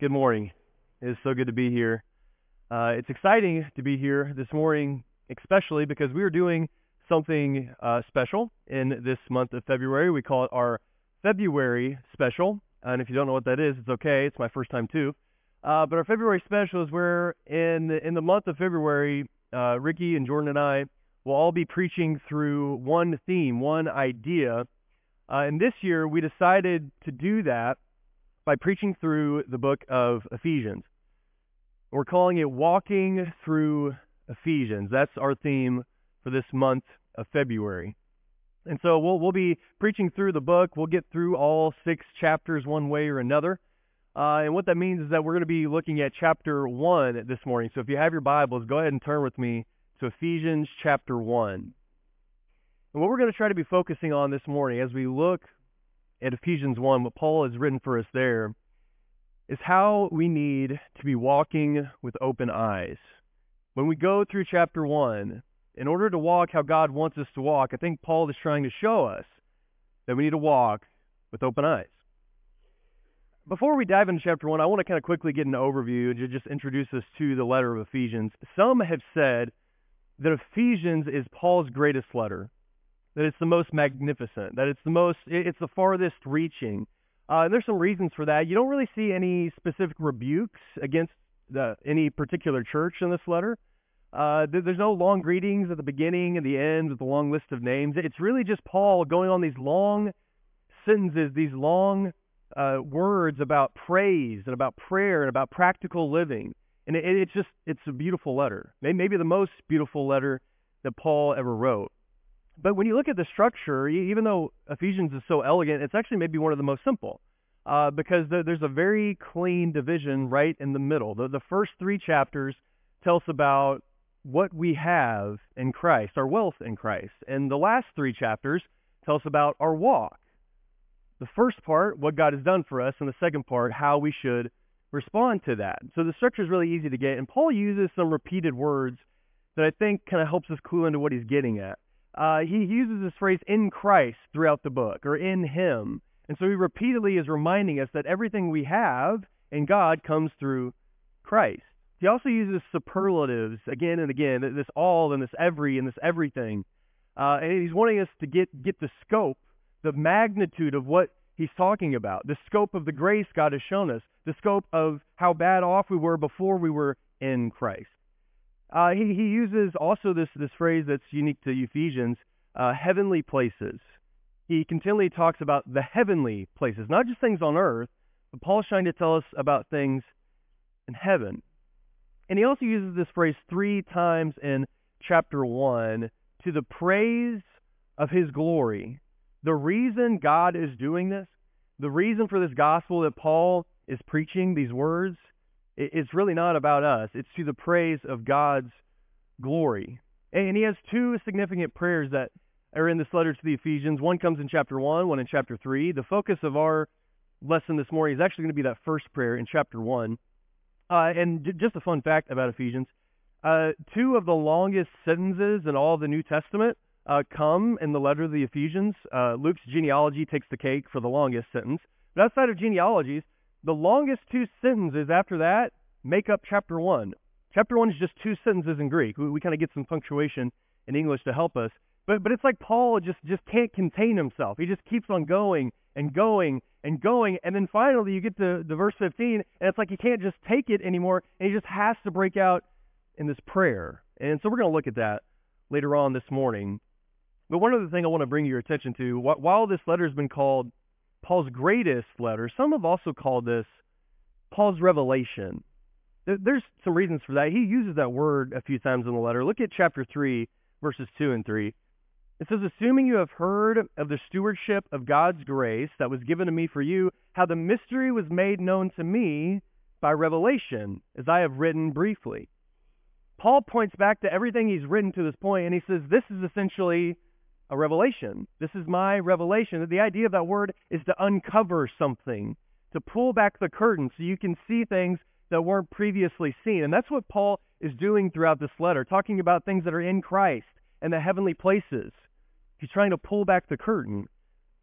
Good morning. It is so good to be here. Uh, it's exciting to be here this morning, especially because we are doing something uh, special in this month of February. We call it our February special. And if you don't know what that is, it's okay. It's my first time too. Uh, but our February special is where in the, in the month of February, uh, Ricky and Jordan and I will all be preaching through one theme, one idea. Uh, and this year we decided to do that by preaching through the book of Ephesians. We're calling it Walking Through Ephesians. That's our theme for this month of February. And so we'll we'll be preaching through the book. We'll get through all six chapters one way or another. Uh, and what that means is that we're going to be looking at chapter one this morning. So if you have your Bibles, go ahead and turn with me to Ephesians chapter one. And what we're going to try to be focusing on this morning as we look at Ephesians 1, what Paul has written for us there, is how we need to be walking with open eyes. When we go through chapter 1, in order to walk how God wants us to walk, I think Paul is trying to show us that we need to walk with open eyes. Before we dive into chapter 1, I want to kind of quickly get an overview to just introduce us to the letter of Ephesians. Some have said that Ephesians is Paul's greatest letter that it's the most magnificent, that it's the most, it's the farthest reaching. Uh, and there's some reasons for that. You don't really see any specific rebukes against the, any particular church in this letter. Uh, there's no long greetings at the beginning and the end with a long list of names. It's really just Paul going on these long sentences, these long uh, words about praise and about prayer and about practical living. And it, it's just, it's a beautiful letter. Maybe the most beautiful letter that Paul ever wrote. But when you look at the structure, even though Ephesians is so elegant, it's actually maybe one of the most simple uh, because there's a very clean division right in the middle. The, the first three chapters tell us about what we have in Christ, our wealth in Christ. And the last three chapters tell us about our walk. The first part, what God has done for us, and the second part, how we should respond to that. So the structure is really easy to get. And Paul uses some repeated words that I think kind of helps us clue into what he's getting at uh, he uses this phrase in Christ throughout the book or in him. And so he repeatedly is reminding us that everything we have in God comes through Christ. He also uses superlatives again and again, this all and this every and this everything. Uh, and he's wanting us to get, get the scope, the magnitude of what he's talking about, the scope of the grace God has shown us, the scope of how bad off we were before we were in Christ. Uh, he, he uses also this, this phrase that's unique to Ephesians, uh, heavenly places. He continually talks about the heavenly places, not just things on earth, but Paul's trying to tell us about things in heaven. And he also uses this phrase three times in chapter 1 to the praise of his glory. The reason God is doing this, the reason for this gospel that Paul is preaching, these words, it's really not about us. It's to the praise of God's glory. And he has two significant prayers that are in this letter to the Ephesians. One comes in chapter 1, one in chapter 3. The focus of our lesson this morning is actually going to be that first prayer in chapter 1. Uh, and j- just a fun fact about Ephesians. Uh, two of the longest sentences in all the New Testament uh, come in the letter of the Ephesians. Uh, Luke's genealogy takes the cake for the longest sentence. But outside of genealogies, the longest two sentences after that make up chapter 1. Chapter 1 is just two sentences in Greek. We, we kind of get some punctuation in English to help us. But, but it's like Paul just, just can't contain himself. He just keeps on going and going and going. And then finally you get to the verse 15, and it's like he can't just take it anymore, and he just has to break out in this prayer. And so we're going to look at that later on this morning. But one other thing I want to bring your attention to, while this letter has been called Paul's greatest letter. Some have also called this Paul's revelation. There's some reasons for that. He uses that word a few times in the letter. Look at chapter 3, verses 2 and 3. It says, Assuming you have heard of the stewardship of God's grace that was given to me for you, how the mystery was made known to me by revelation, as I have written briefly. Paul points back to everything he's written to this point, and he says, This is essentially a revelation. This is my revelation. The idea of that word is to uncover something, to pull back the curtain so you can see things that weren't previously seen. And that's what Paul is doing throughout this letter, talking about things that are in Christ and the heavenly places. He's trying to pull back the curtain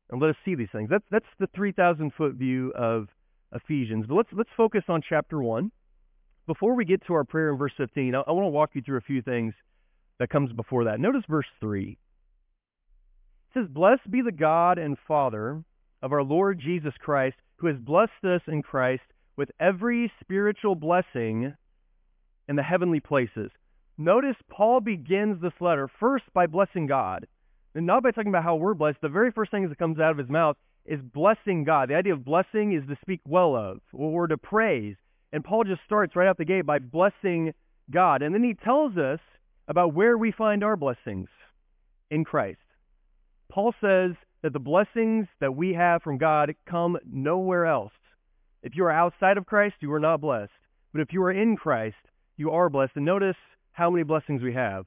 and let us see these things. That's, that's the 3,000 foot view of Ephesians. But let's let's focus on chapter 1. Before we get to our prayer in verse 15, I, I want to walk you through a few things that comes before that. Notice verse 3. Says, Blessed be the God and Father of our Lord Jesus Christ, who has blessed us in Christ with every spiritual blessing in the heavenly places. Notice Paul begins this letter first by blessing God. And not by talking about how we're blessed. The very first thing that comes out of his mouth is blessing God. The idea of blessing is to speak well of or to praise. And Paul just starts right out the gate by blessing God. And then he tells us about where we find our blessings in Christ. Paul says that the blessings that we have from God come nowhere else. If you are outside of Christ, you are not blessed. But if you are in Christ, you are blessed. And notice how many blessings we have.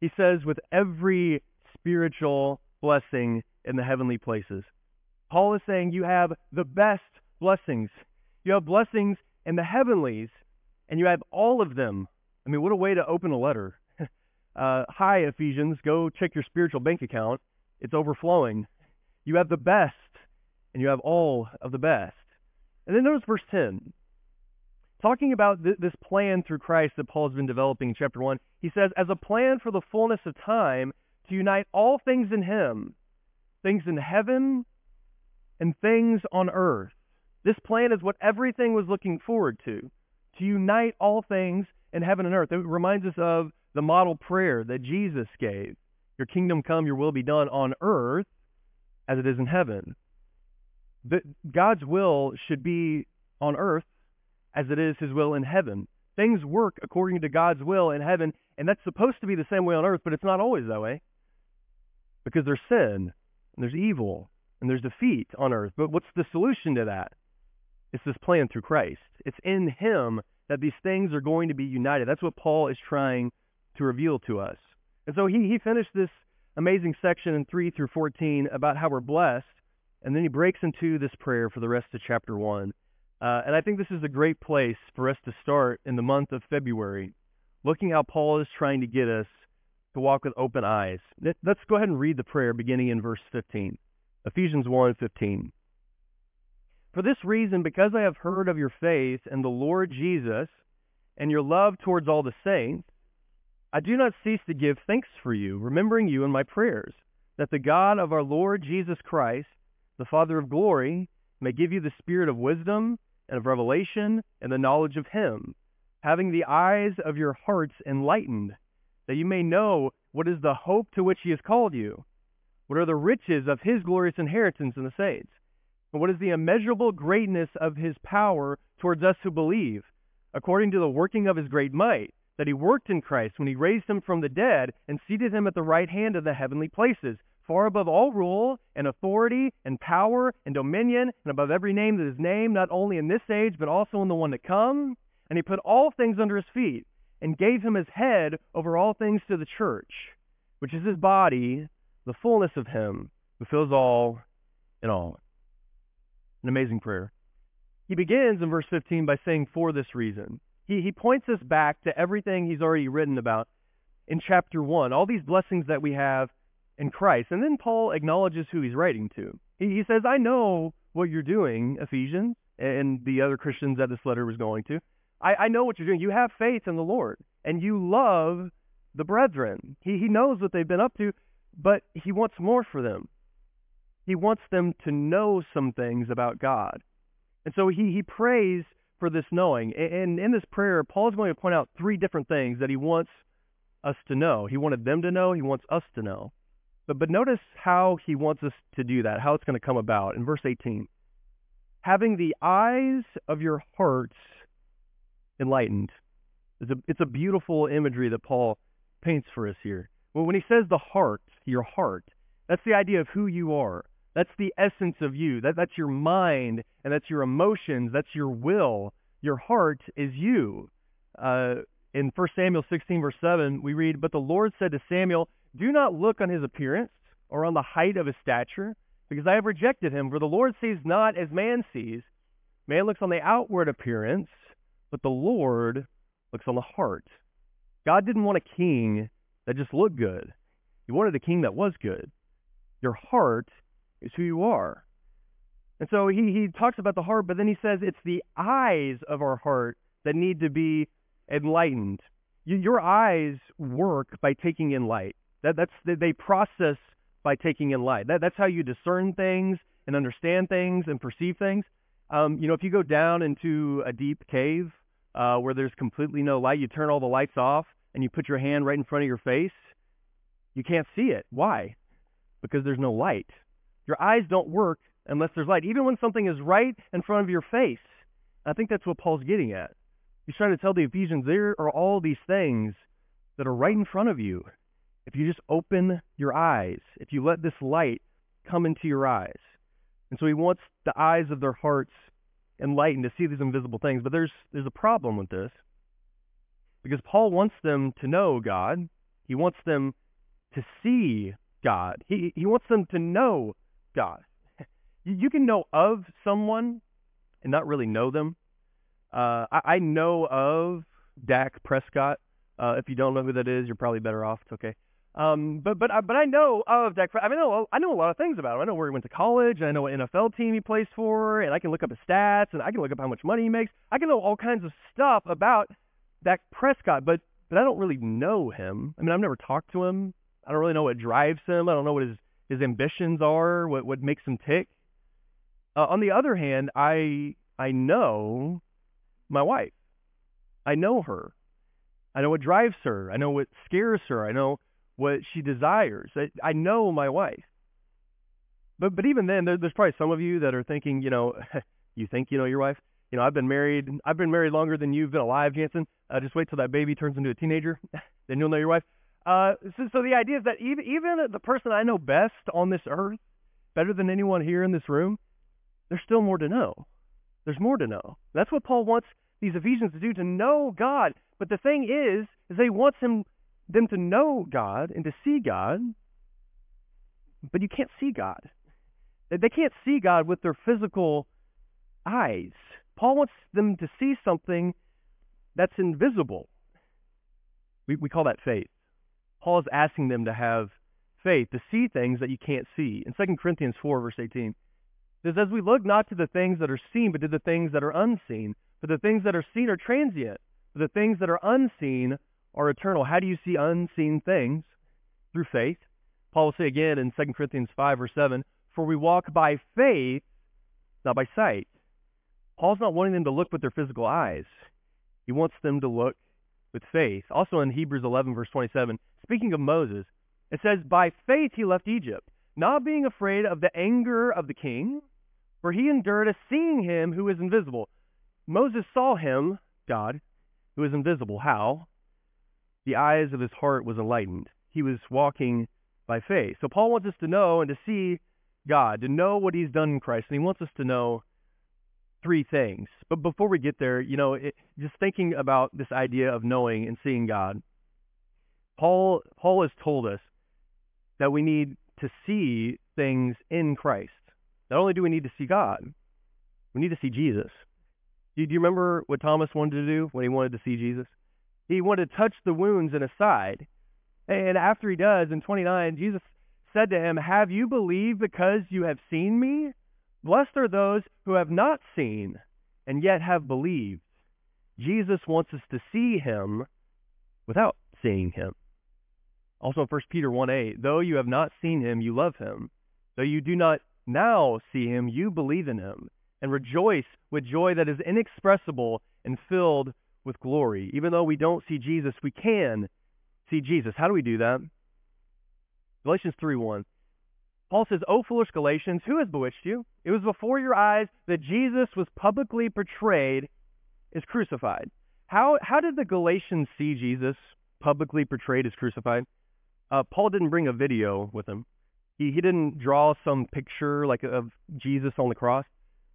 He says, with every spiritual blessing in the heavenly places. Paul is saying you have the best blessings. You have blessings in the heavenlies, and you have all of them. I mean, what a way to open a letter. uh, hi, Ephesians, go check your spiritual bank account. It's overflowing. You have the best, and you have all of the best. And then notice verse 10. Talking about th- this plan through Christ that Paul has been developing in chapter 1, he says, as a plan for the fullness of time to unite all things in him, things in heaven and things on earth. This plan is what everything was looking forward to, to unite all things in heaven and earth. It reminds us of the model prayer that Jesus gave. Your kingdom come, your will be done on earth as it is in heaven. The, God's will should be on earth as it is his will in heaven. Things work according to God's will in heaven, and that's supposed to be the same way on earth, but it's not always that way. Because there's sin, and there's evil, and there's defeat on earth. But what's the solution to that? It's this plan through Christ. It's in Him that these things are going to be united. That's what Paul is trying to reveal to us. And so he, he finished this amazing section in 3 through 14 about how we're blessed, and then he breaks into this prayer for the rest of chapter 1. Uh, and I think this is a great place for us to start in the month of February, looking how Paul is trying to get us to walk with open eyes. Let's go ahead and read the prayer beginning in verse 15. Ephesians 1:15. For this reason, because I have heard of your faith in the Lord Jesus and your love towards all the saints, I do not cease to give thanks for you, remembering you in my prayers, that the God of our Lord Jesus Christ, the Father of glory, may give you the spirit of wisdom and of revelation and the knowledge of him, having the eyes of your hearts enlightened, that you may know what is the hope to which he has called you what are the riches of his glorious inheritance in the saints? And what is the immeasurable greatness of his power towards us who believe, according to the working of his great might, that he worked in Christ when he raised him from the dead and seated him at the right hand of the heavenly places, far above all rule and authority and power and dominion, and above every name that is named, not only in this age, but also in the one to come. And he put all things under his feet, and gave him his head over all things to the church, which is his body, the fullness of Him who fills all in all. An amazing prayer. He begins in verse 15 by saying, for this reason. He, he points us back to everything he's already written about in chapter 1, all these blessings that we have in Christ. And then Paul acknowledges who he's writing to. He, he says, I know what you're doing, Ephesians, and the other Christians that this letter was going to. I, I know what you're doing. You have faith in the Lord, and you love the brethren. He, he knows what they've been up to, but he wants more for them. He wants them to know some things about God. And so he, he prays for this knowing. And in this prayer, Paul is going to point out three different things that he wants us to know. He wanted them to know. He wants us to know. But, but notice how he wants us to do that, how it's going to come about. In verse 18, having the eyes of your hearts enlightened. It's a, it's a beautiful imagery that Paul paints for us here. Well, when he says the heart, your heart, that's the idea of who you are. That's the essence of you. That, that's your mind, and that's your emotions. That's your will. Your heart is you. Uh, in 1 Samuel 16, verse 7, we read, But the Lord said to Samuel, Do not look on his appearance or on the height of his stature, because I have rejected him. For the Lord sees not as man sees. Man looks on the outward appearance, but the Lord looks on the heart. God didn't want a king that just looked good. He wanted a king that was good. Your heart is who you are. And so he, he talks about the heart, but then he says it's the eyes of our heart that need to be enlightened. You, your eyes work by taking in light. That, that's they process by taking in light. That, that's how you discern things and understand things and perceive things. Um, you know, if you go down into a deep cave uh, where there's completely no light, you turn all the lights off and you put your hand right in front of your face, you can't see it. Why? Because there's no light. Your eyes don't work unless there's light, even when something is right in front of your face. I think that's what Paul's getting at. He's trying to tell the Ephesians there are all these things that are right in front of you. If you just open your eyes, if you let this light come into your eyes. And so he wants the eyes of their hearts enlightened to see these invisible things. But there's there's a problem with this. Because Paul wants them to know God. He wants them to see God. He he wants them to know God. You can know of someone and not really know them. Uh, I, I know of Dak Prescott. Uh, if you don't know who that is, you're probably better off. It's okay. Um, but but I, but I know of Dak. I mean, I know, I know a lot of things about him. I know where he went to college. I know what NFL team he plays for, and I can look up his stats, and I can look up how much money he makes. I can know all kinds of stuff about Dak Prescott, but but I don't really know him. I mean, I've never talked to him. I don't really know what drives him. I don't know what his his ambitions are. What what makes him tick. Uh, on the other hand, I I know my wife. I know her. I know what drives her. I know what scares her. I know what she desires. I, I know my wife. But but even then, there, there's probably some of you that are thinking, you know, you think you know your wife. You know, I've been married. I've been married longer than you've been alive, Jansen. Uh, just wait till that baby turns into a teenager, then you'll know your wife. Uh, so, so the idea is that even even the person I know best on this earth, better than anyone here in this room, there's still more to know. There's more to know. That's what Paul wants these Ephesians to do to know God. But the thing is, is they want him them to know God and to see God, but you can't see God. They can't see God with their physical eyes. Paul wants them to see something that's invisible. We, we call that faith. Paul is asking them to have faith, to see things that you can't see. In 2 Corinthians 4, verse 18, it says, As we look not to the things that are seen, but to the things that are unseen. For the things that are seen are transient, but the things that are unseen are eternal. How do you see unseen things? Through faith. Paul will say again in 2 Corinthians 5 or 7, For we walk by faith, not by sight. Paul's not wanting them to look with their physical eyes. He wants them to look with faith. Also in Hebrews 11, verse 27, speaking of Moses, it says, By faith he left Egypt, not being afraid of the anger of the king, for he endured as seeing him who is invisible. Moses saw him, God, who is invisible. How? the eyes of his heart was enlightened. He was walking by faith. So Paul wants us to know and to see God, to know what he's done in Christ, and he wants us to know three things. But before we get there, you know, it, just thinking about this idea of knowing and seeing God, Paul Paul has told us that we need to see things in Christ. Not only do we need to see God, we need to see Jesus. Do, do you remember what Thomas wanted to do when he wanted to see Jesus? He wanted to touch the wounds in his side. And after he does, in 29, Jesus said to him, Have you believed because you have seen me? Blessed are those who have not seen and yet have believed. Jesus wants us to see him without seeing him. Also in 1 Peter 1:8, though you have not seen him, you love him. Though you do not now see him, you believe in him and rejoice with joy that is inexpressible and filled with glory. Even though we don't see Jesus, we can see Jesus. How do we do that? Galatians 3:1. Paul says, "O foolish Galatians, who has bewitched you? It was before your eyes that Jesus was publicly portrayed as crucified." How how did the Galatians see Jesus publicly portrayed as crucified? Uh, Paul didn't bring a video with him. He he didn't draw some picture like of Jesus on the cross.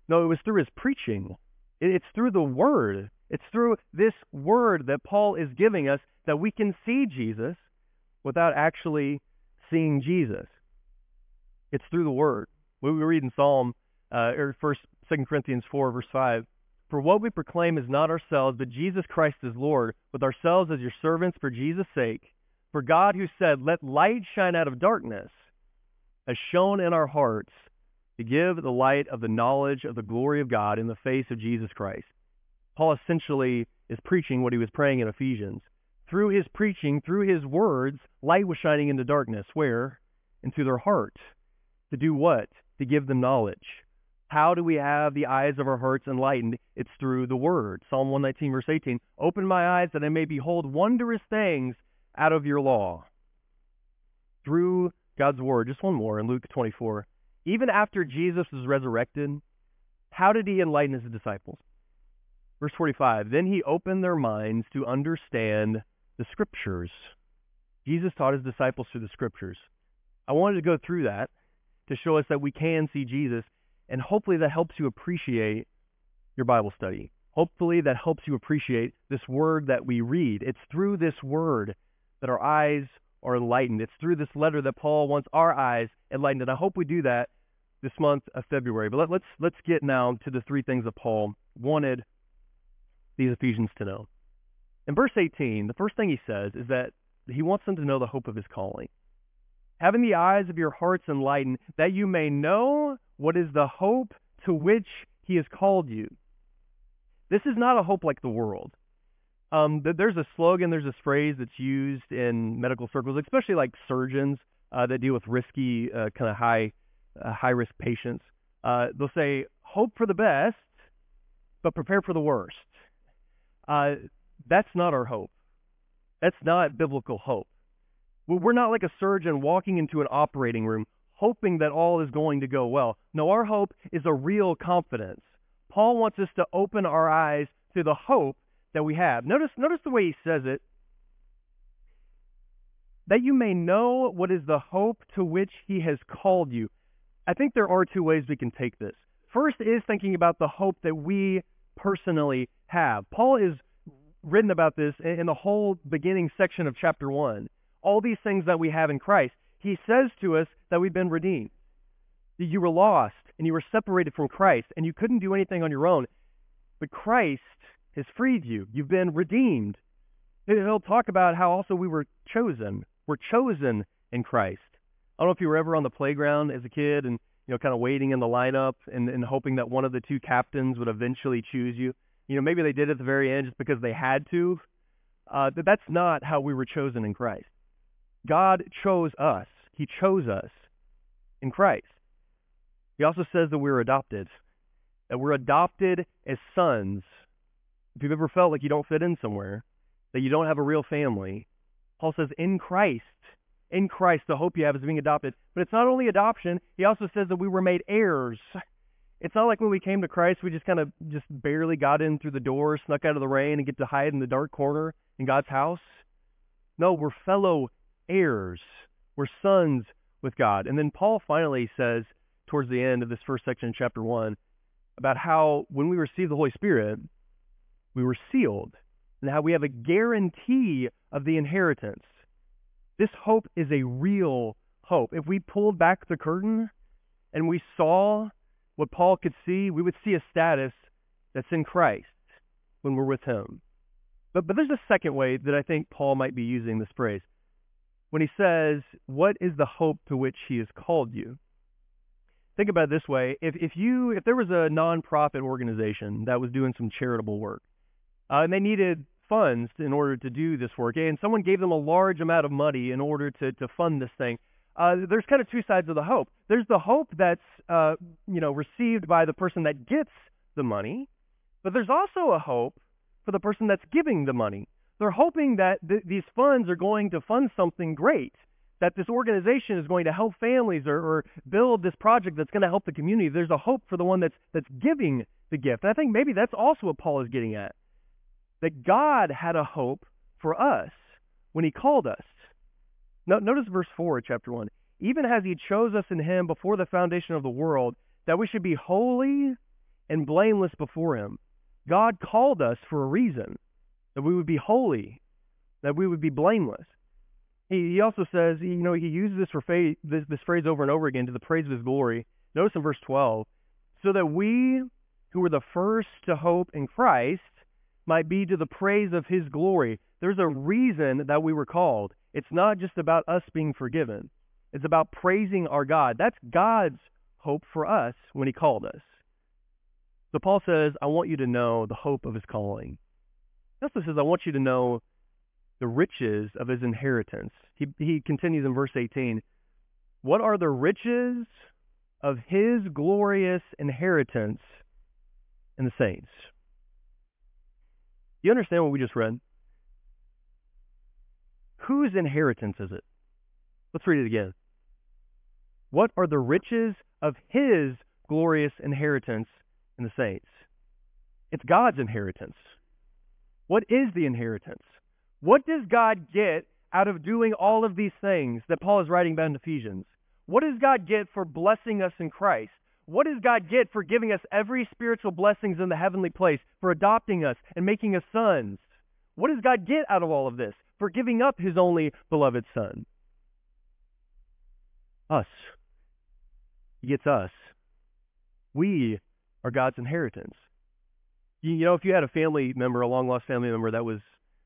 No, it was through his preaching. It's through the word it's through this word that Paul is giving us that we can see Jesus without actually seeing Jesus. It's through the word. What we read in Psalm, uh, or First, Second Corinthians four, verse five. For what we proclaim is not ourselves, but Jesus Christ is Lord, with ourselves as your servants for Jesus' sake. For God, who said, "Let light shine out of darkness," has shone in our hearts to give the light of the knowledge of the glory of God in the face of Jesus Christ. Paul essentially is preaching what he was praying in Ephesians. Through his preaching, through his words, light was shining into darkness. Where? Into their heart. To do what? To give them knowledge. How do we have the eyes of our hearts enlightened? It's through the Word. Psalm 119, verse 18. Open my eyes that I may behold wondrous things out of your law. Through God's Word. Just one more in Luke 24. Even after Jesus was resurrected, how did he enlighten his disciples? Verse 45 Then he opened their minds to understand the Scriptures. Jesus taught his disciples through the Scriptures. I wanted to go through that to show us that we can see Jesus, and hopefully that helps you appreciate your Bible study. Hopefully that helps you appreciate this word that we read. It's through this word that our eyes are enlightened. It's through this letter that Paul wants our eyes enlightened. And I hope we do that this month of February. But let, let's let's get now to the three things that Paul wanted these Ephesians to know. In verse 18, the first thing he says is that he wants them to know the hope of his calling. Having the eyes of your hearts enlightened, that you may know what is the hope to which he has called you. This is not a hope like the world. Um, there's a slogan, there's this phrase that's used in medical circles, especially like surgeons uh, that deal with risky, uh, kind of high, uh, high risk patients. Uh, they'll say, "Hope for the best, but prepare for the worst." Uh, that's not our hope. That's not biblical hope. We're not like a surgeon walking into an operating room hoping that all is going to go well. No, our hope is a real confidence. Paul wants us to open our eyes to the hope that we have. Notice, notice the way he says it. That you may know what is the hope to which he has called you. I think there are two ways we can take this. First is thinking about the hope that we personally have. Paul is written about this in the whole beginning section of chapter 1. All these things that we have in Christ. He says to us that we've been redeemed. That You were lost and you were separated from Christ and you couldn't do anything on your own. But Christ has freed you. You've been redeemed. He'll talk about how also we were chosen. We're chosen in Christ. I don't know if you were ever on the playground as a kid and you know, kind of waiting in the lineup and, and hoping that one of the two captains would eventually choose you. You know, maybe they did at the very end just because they had to. Uh, that's not how we were chosen in Christ. God chose us. He chose us in Christ. He also says that we're adopted, that we're adopted as sons. If you've ever felt like you don't fit in somewhere, that you don't have a real family, Paul says in Christ, in Christ, the hope you have is being adopted. But it's not only adoption, he also says that we were made heirs. It's not like when we came to Christ, we just kind of just barely got in through the door, snuck out of the rain, and get to hide in the dark corner in God's house. No, we're fellow heirs. We're sons with God. And then Paul finally says, towards the end of this first section in chapter 1, about how when we receive the Holy Spirit, we were sealed, and how we have a guarantee of the inheritance. This hope is a real hope. If we pulled back the curtain and we saw what Paul could see, we would see a status that's in Christ when we're with him. But, but there's a second way that I think Paul might be using this phrase. When he says, What is the hope to which he has called you? Think about it this way. If, if, you, if there was a nonprofit organization that was doing some charitable work, uh, and they needed funds in order to do this work. And someone gave them a large amount of money in order to, to fund this thing. Uh, there's kind of two sides of the hope. There's the hope that's uh, you know received by the person that gets the money, but there's also a hope for the person that's giving the money. They're hoping that th- these funds are going to fund something great, that this organization is going to help families or, or build this project that's going to help the community. There's a hope for the one that's that's giving the gift. And I think maybe that's also what Paul is getting at that God had a hope for us when he called us. Notice verse 4 chapter 1. Even as he chose us in him before the foundation of the world, that we should be holy and blameless before him. God called us for a reason, that we would be holy, that we would be blameless. He, he also says, you know, he uses this, this, this phrase over and over again to the praise of his glory. Notice in verse 12, so that we who were the first to hope in Christ might be to the praise of his glory. There's a reason that we were called. It's not just about us being forgiven. It's about praising our God. That's God's hope for us when he called us. So Paul says, I want you to know the hope of his calling. He says, I want you to know the riches of his inheritance. He, he continues in verse 18, What are the riches of his glorious inheritance in the saints? You understand what we just read? Whose inheritance is it? Let's read it again. What are the riches of his glorious inheritance in the saints? It's God's inheritance. What is the inheritance? What does God get out of doing all of these things that Paul is writing about in Ephesians? What does God get for blessing us in Christ? What does God get for giving us every spiritual blessings in the heavenly place, for adopting us and making us sons? What does God get out of all of this? For giving up his only beloved son? Us. He gets us. We are God's inheritance. You, you know, if you had a family member, a long lost family member that was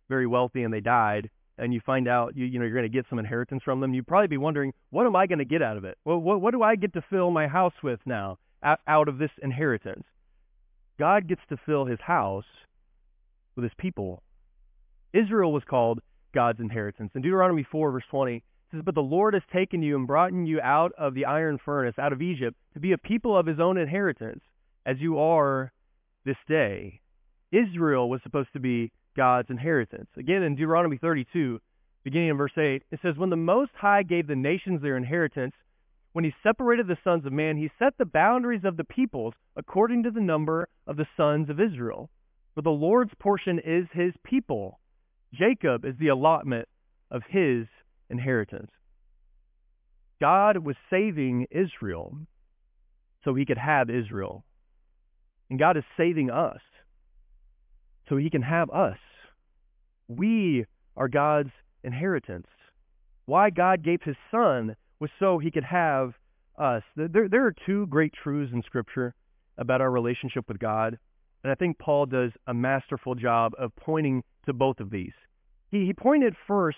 very wealthy and they died, and you find out you, you know you're going to get some inheritance from them, you'd probably be wondering, what am I going to get out of it? Well, what, what do I get to fill my house with now out of this inheritance? God gets to fill his house with his people. Israel was called God's inheritance. In Deuteronomy 4, verse 20, says, But the Lord has taken you and brought you out of the iron furnace, out of Egypt, to be a people of his own inheritance, as you are this day. Israel was supposed to be God's inheritance. Again, in Deuteronomy 32, beginning in verse 8, it says, When the Most High gave the nations their inheritance, when he separated the sons of man, he set the boundaries of the peoples according to the number of the sons of Israel. For the Lord's portion is his people. Jacob is the allotment of his inheritance. God was saving Israel so he could have Israel. And God is saving us so he can have us. We are God's inheritance. Why God gave his son was so he could have us. There, there are two great truths in Scripture about our relationship with God, and I think Paul does a masterful job of pointing to both of these. He, he pointed first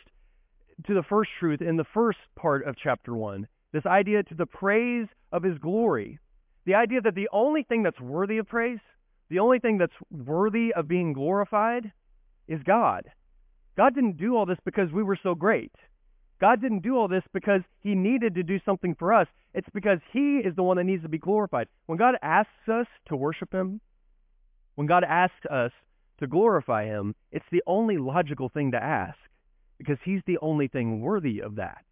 to the first truth in the first part of chapter 1, this idea to the praise of his glory. The idea that the only thing that's worthy of praise, the only thing that's worthy of being glorified is God. God didn't do all this because we were so great. God didn't do all this because he needed to do something for us. It's because he is the one that needs to be glorified. When God asks us to worship him, when God asks us to glorify him, it's the only logical thing to ask because he's the only thing worthy of that.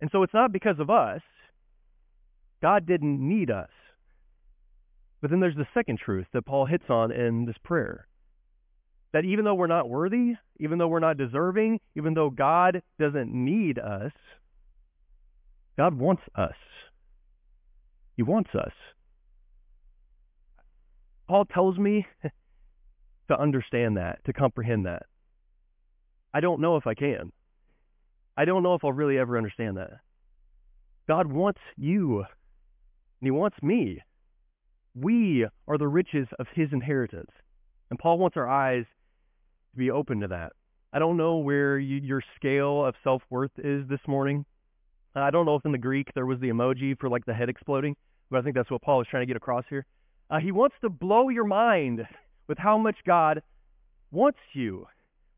And so it's not because of us. God didn't need us. But then there's the second truth that Paul hits on in this prayer. That even though we're not worthy, even though we're not deserving, even though God doesn't need us, God wants us. He wants us. Paul tells me to understand that, to comprehend that. I don't know if I can. I don't know if I'll really ever understand that. God wants you, and He wants me. We are the riches of His inheritance. And Paul wants our eyes to be open to that. I don't know where you, your scale of self worth is this morning. I don't know if in the Greek there was the emoji for like the head exploding, but I think that's what Paul is trying to get across here. Uh, he wants to blow your mind with how much God wants you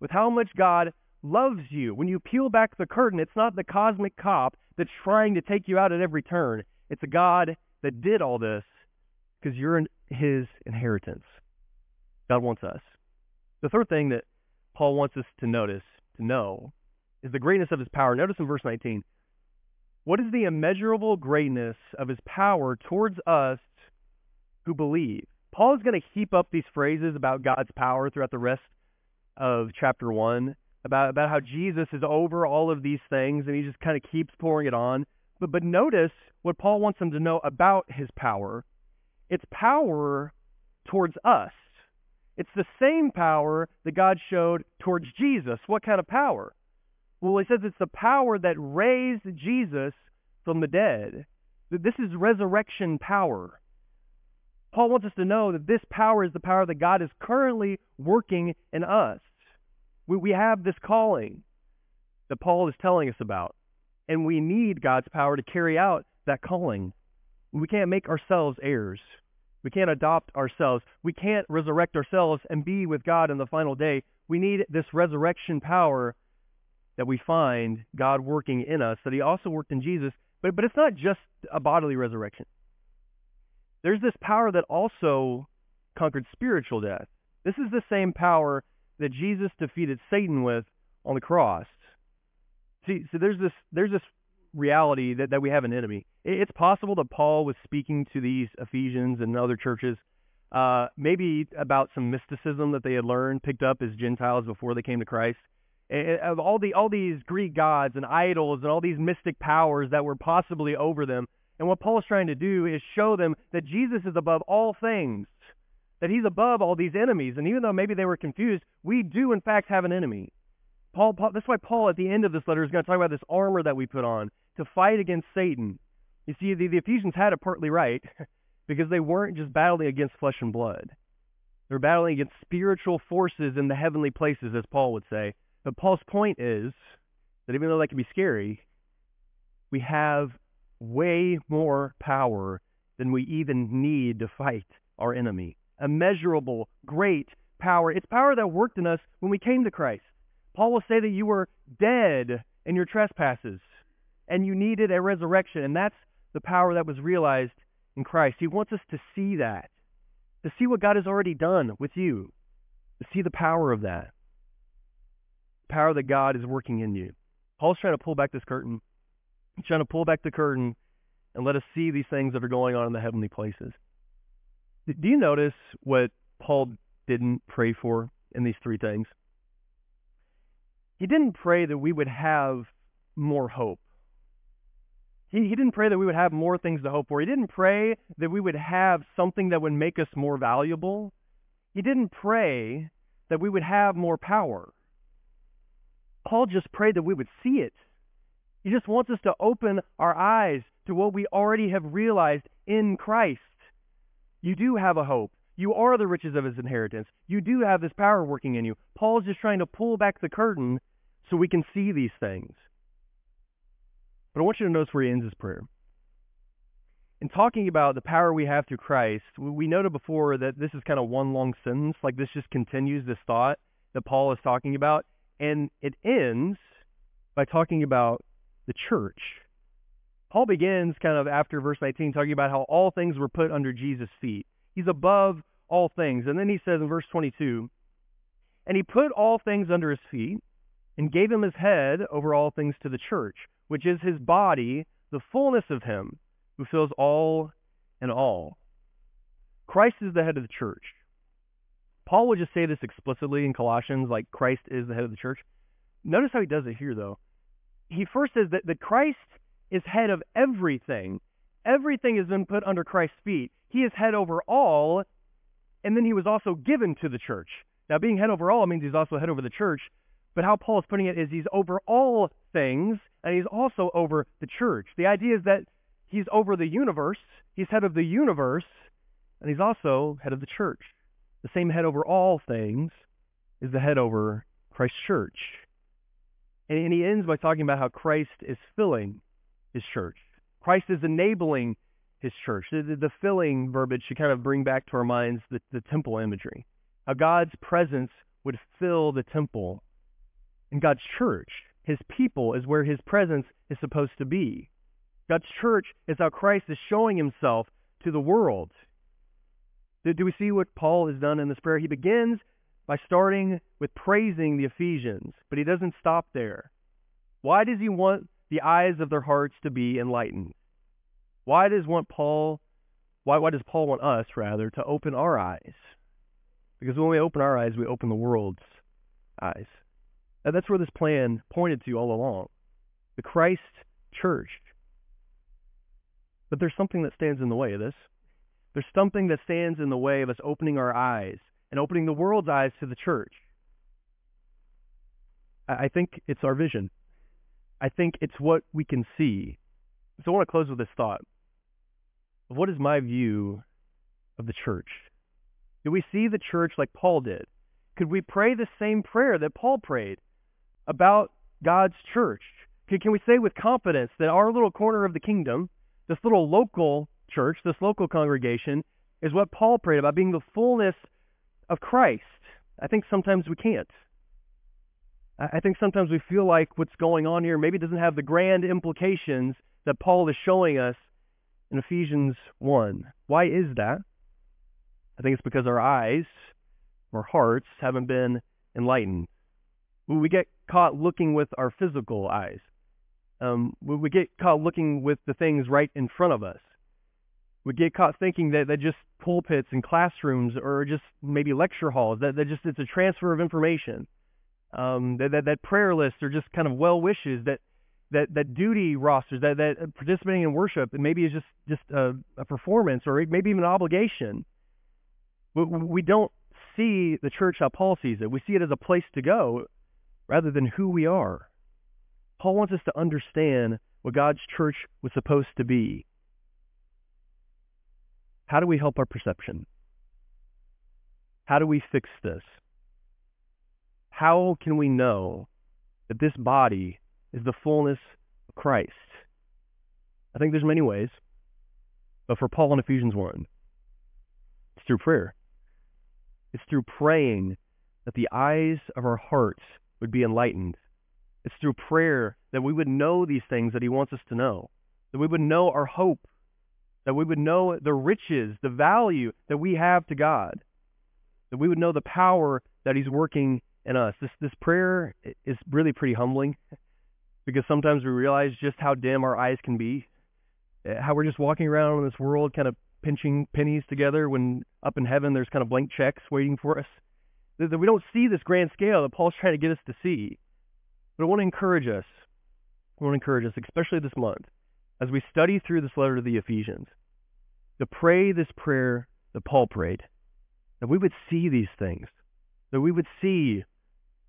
with how much God loves you. When you peel back the curtain, it's not the cosmic cop that's trying to take you out at every turn. It's a God that did all this because you're in his inheritance. God wants us. The third thing that Paul wants us to notice, to know, is the greatness of his power. Notice in verse 19. What is the immeasurable greatness of his power towards us who believe? Paul is going to heap up these phrases about God's power throughout the rest of chapter 1 about, about how Jesus is over all of these things and he just kind of keeps pouring it on. But, but notice what Paul wants them to know about his power. It's power towards us. It's the same power that God showed towards Jesus. What kind of power? Well, he says it's the power that raised Jesus from the dead. That This is resurrection power. Paul wants us to know that this power is the power that God is currently working in us. We, we have this calling that Paul is telling us about, and we need God's power to carry out that calling. We can't make ourselves heirs. We can't adopt ourselves. We can't resurrect ourselves and be with God in the final day. We need this resurrection power that we find God working in us, that He also worked in Jesus. But, but it's not just a bodily resurrection. There's this power that also conquered spiritual death. This is the same power that Jesus defeated Satan with on the cross. See, so there's this there's this reality that, that we have an enemy. It's possible that Paul was speaking to these Ephesians and other churches, uh, maybe about some mysticism that they had learned, picked up as Gentiles before they came to Christ. Of all the all these Greek gods and idols and all these mystic powers that were possibly over them. And what Paul is trying to do is show them that Jesus is above all things, that he's above all these enemies. And even though maybe they were confused, we do in fact have an enemy. Paul, Paul, that's why Paul at the end of this letter is going to talk about this armor that we put on to fight against Satan. You see, the, the Ephesians had it partly right because they weren't just battling against flesh and blood. They're battling against spiritual forces in the heavenly places, as Paul would say. But Paul's point is that even though that can be scary, we have way more power than we even need to fight our enemy. Immeasurable, great power. It's power that worked in us when we came to Christ. Paul will say that you were dead in your trespasses and you needed a resurrection. And that's the power that was realized in Christ. He wants us to see that, to see what God has already done with you, to see the power of that, the power that God is working in you. Paul's trying to pull back this curtain. He's trying to pull back the curtain and let us see these things that are going on in the heavenly places. Do you notice what Paul didn't pray for in these three things? He didn't pray that we would have more hope. He, he didn't pray that we would have more things to hope for. He didn't pray that we would have something that would make us more valuable. He didn't pray that we would have more power. Paul just prayed that we would see it. He just wants us to open our eyes to what we already have realized in Christ. You do have a hope. You are the riches of his inheritance. You do have this power working in you. Paul's just trying to pull back the curtain so we can see these things. But I want you to notice where he ends his prayer. In talking about the power we have through Christ, we noted before that this is kind of one long sentence, like this just continues this thought that Paul is talking about, and it ends by talking about the church. Paul begins kind of after verse 19 talking about how all things were put under Jesus' feet. He's above all things. And then he says in verse 22, and he put all things under his feet and gave him his head over all things to the church, which is his body, the fullness of him who fills all and all. Christ is the head of the church. Paul would just say this explicitly in Colossians, like Christ is the head of the church. Notice how he does it here, though. He first says that, that Christ is head of everything. Everything has been put under Christ's feet. He is head over all, and then he was also given to the church. Now, being head over all means he's also head over the church, but how Paul is putting it is he's over all things, and he's also over the church. The idea is that he's over the universe, he's head of the universe, and he's also head of the church. The same head over all things is the head over Christ's church. And he ends by talking about how Christ is filling his church. Christ is enabling his church. The, the, filling verbiage should kind of bring back to our minds the, the temple imagery. How God's presence would fill the temple in God's church, his people, is where his presence is supposed to be. God's church is how Christ is showing himself to the world. Do, we see what Paul has done in this prayer? He begins by starting with praising the Ephesians, but he doesn't stop there. Why does he want the eyes of their hearts to be enlightened? Why does want Paul why why does Paul want us rather to open our eyes? Because when we open our eyes, we open the world's eyes. That's where this plan pointed to all along the Christ church. But there's something that stands in the way of this. There's something that stands in the way of us opening our eyes and opening the world's eyes to the church. I think it's our vision. I think it's what we can see. So I want to close with this thought. of What is my view of the church? Do we see the church like Paul did? Could we pray the same prayer that Paul prayed? About God's church? Can, we say with confidence that our little corner of the kingdom, this little local church, this local congregation, is what Paul prayed about, being the fullness of Christ. I think sometimes we can't. I think sometimes we feel like what's going on here maybe doesn't have the grand implications that Paul is showing us in Ephesians 1. Why is that? I think it's because our eyes, our hearts haven't been enlightened. We get caught looking with our physical eyes. Um, we get caught looking with the things right in front of us. We get caught thinking that, that just pulpits and classrooms or just maybe lecture halls, that, that just it's a transfer of information. Um, that, that, that prayer lists are just kind of well wishes, that, that, that duty rosters, that, that participating in worship, maybe is just, just a, a performance or maybe even an obligation. But we don't see the church how Paul sees it. We see it as a place to go rather than who we are. Paul wants us to understand what God's church was supposed to be. How do we help our perception? How do we fix this? How can we know that this body is the fullness of Christ? I think there's many ways, but for Paul in Ephesians 1, it's through prayer. It's through praying that the eyes of our hearts would be enlightened it's through prayer that we would know these things that he wants us to know, that we would know our hope, that we would know the riches, the value that we have to God, that we would know the power that he's working in us. This this prayer is really pretty humbling because sometimes we realize just how dim our eyes can be, how we're just walking around in this world kind of pinching pennies together when up in heaven there's kind of blank checks waiting for us. That we don't see this grand scale that Paul's trying to get us to see. But I want to encourage us, I want to encourage us, especially this month, as we study through this letter to the Ephesians, to pray this prayer that Paul prayed, that we would see these things, that we would see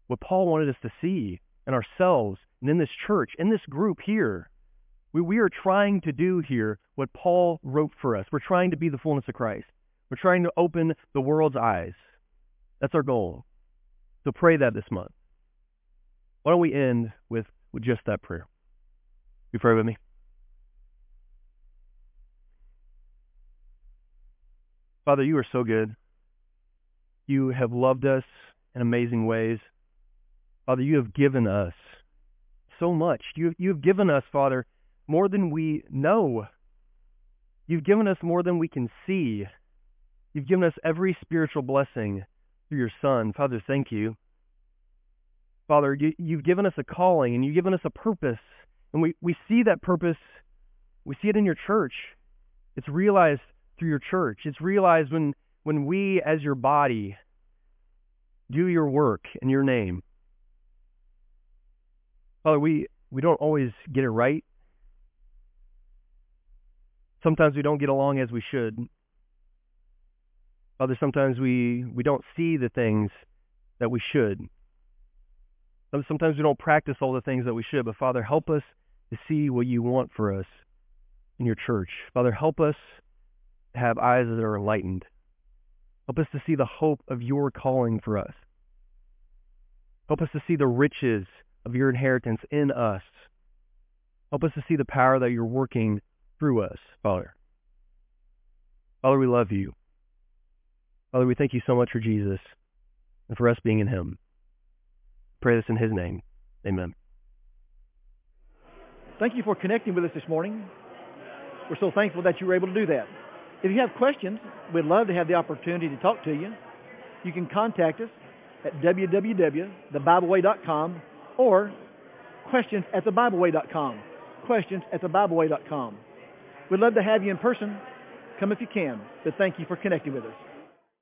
what Paul wanted us to see in ourselves and in this church, in this group here. We, we are trying to do here what Paul wrote for us. We're trying to be the fullness of Christ. We're trying to open the world's eyes. That's our goal. So pray that this month. Why don't we end with, with just that prayer? You pray with me? Father, you are so good. You have loved us in amazing ways. Father, you have given us so much. You, you have given us, Father, more than we know. You've given us more than we can see. You've given us every spiritual blessing through your Son. Father, thank you. Father, you, you've given us a calling and you've given us a purpose. And we, we see that purpose, we see it in your church. It's realized through your church. It's realized when, when we, as your body, do your work in your name. Father, we, we don't always get it right. Sometimes we don't get along as we should. Father, sometimes we, we don't see the things that we should. Sometimes we don't practice all the things that we should, but Father, help us to see what you want for us in your church. Father, help us have eyes that are enlightened. Help us to see the hope of your calling for us. Help us to see the riches of your inheritance in us. Help us to see the power that you're working through us, Father. Father, we love you. Father, we thank you so much for Jesus and for us being in him. Pray this in his name. Amen. Thank you for connecting with us this morning. We're so thankful that you were able to do that. If you have questions, we'd love to have the opportunity to talk to you. You can contact us at www.thebibleway.com or questions at thebibleway.com. Questions at thebibleway.com. We'd love to have you in person. Come if you can. But thank you for connecting with us.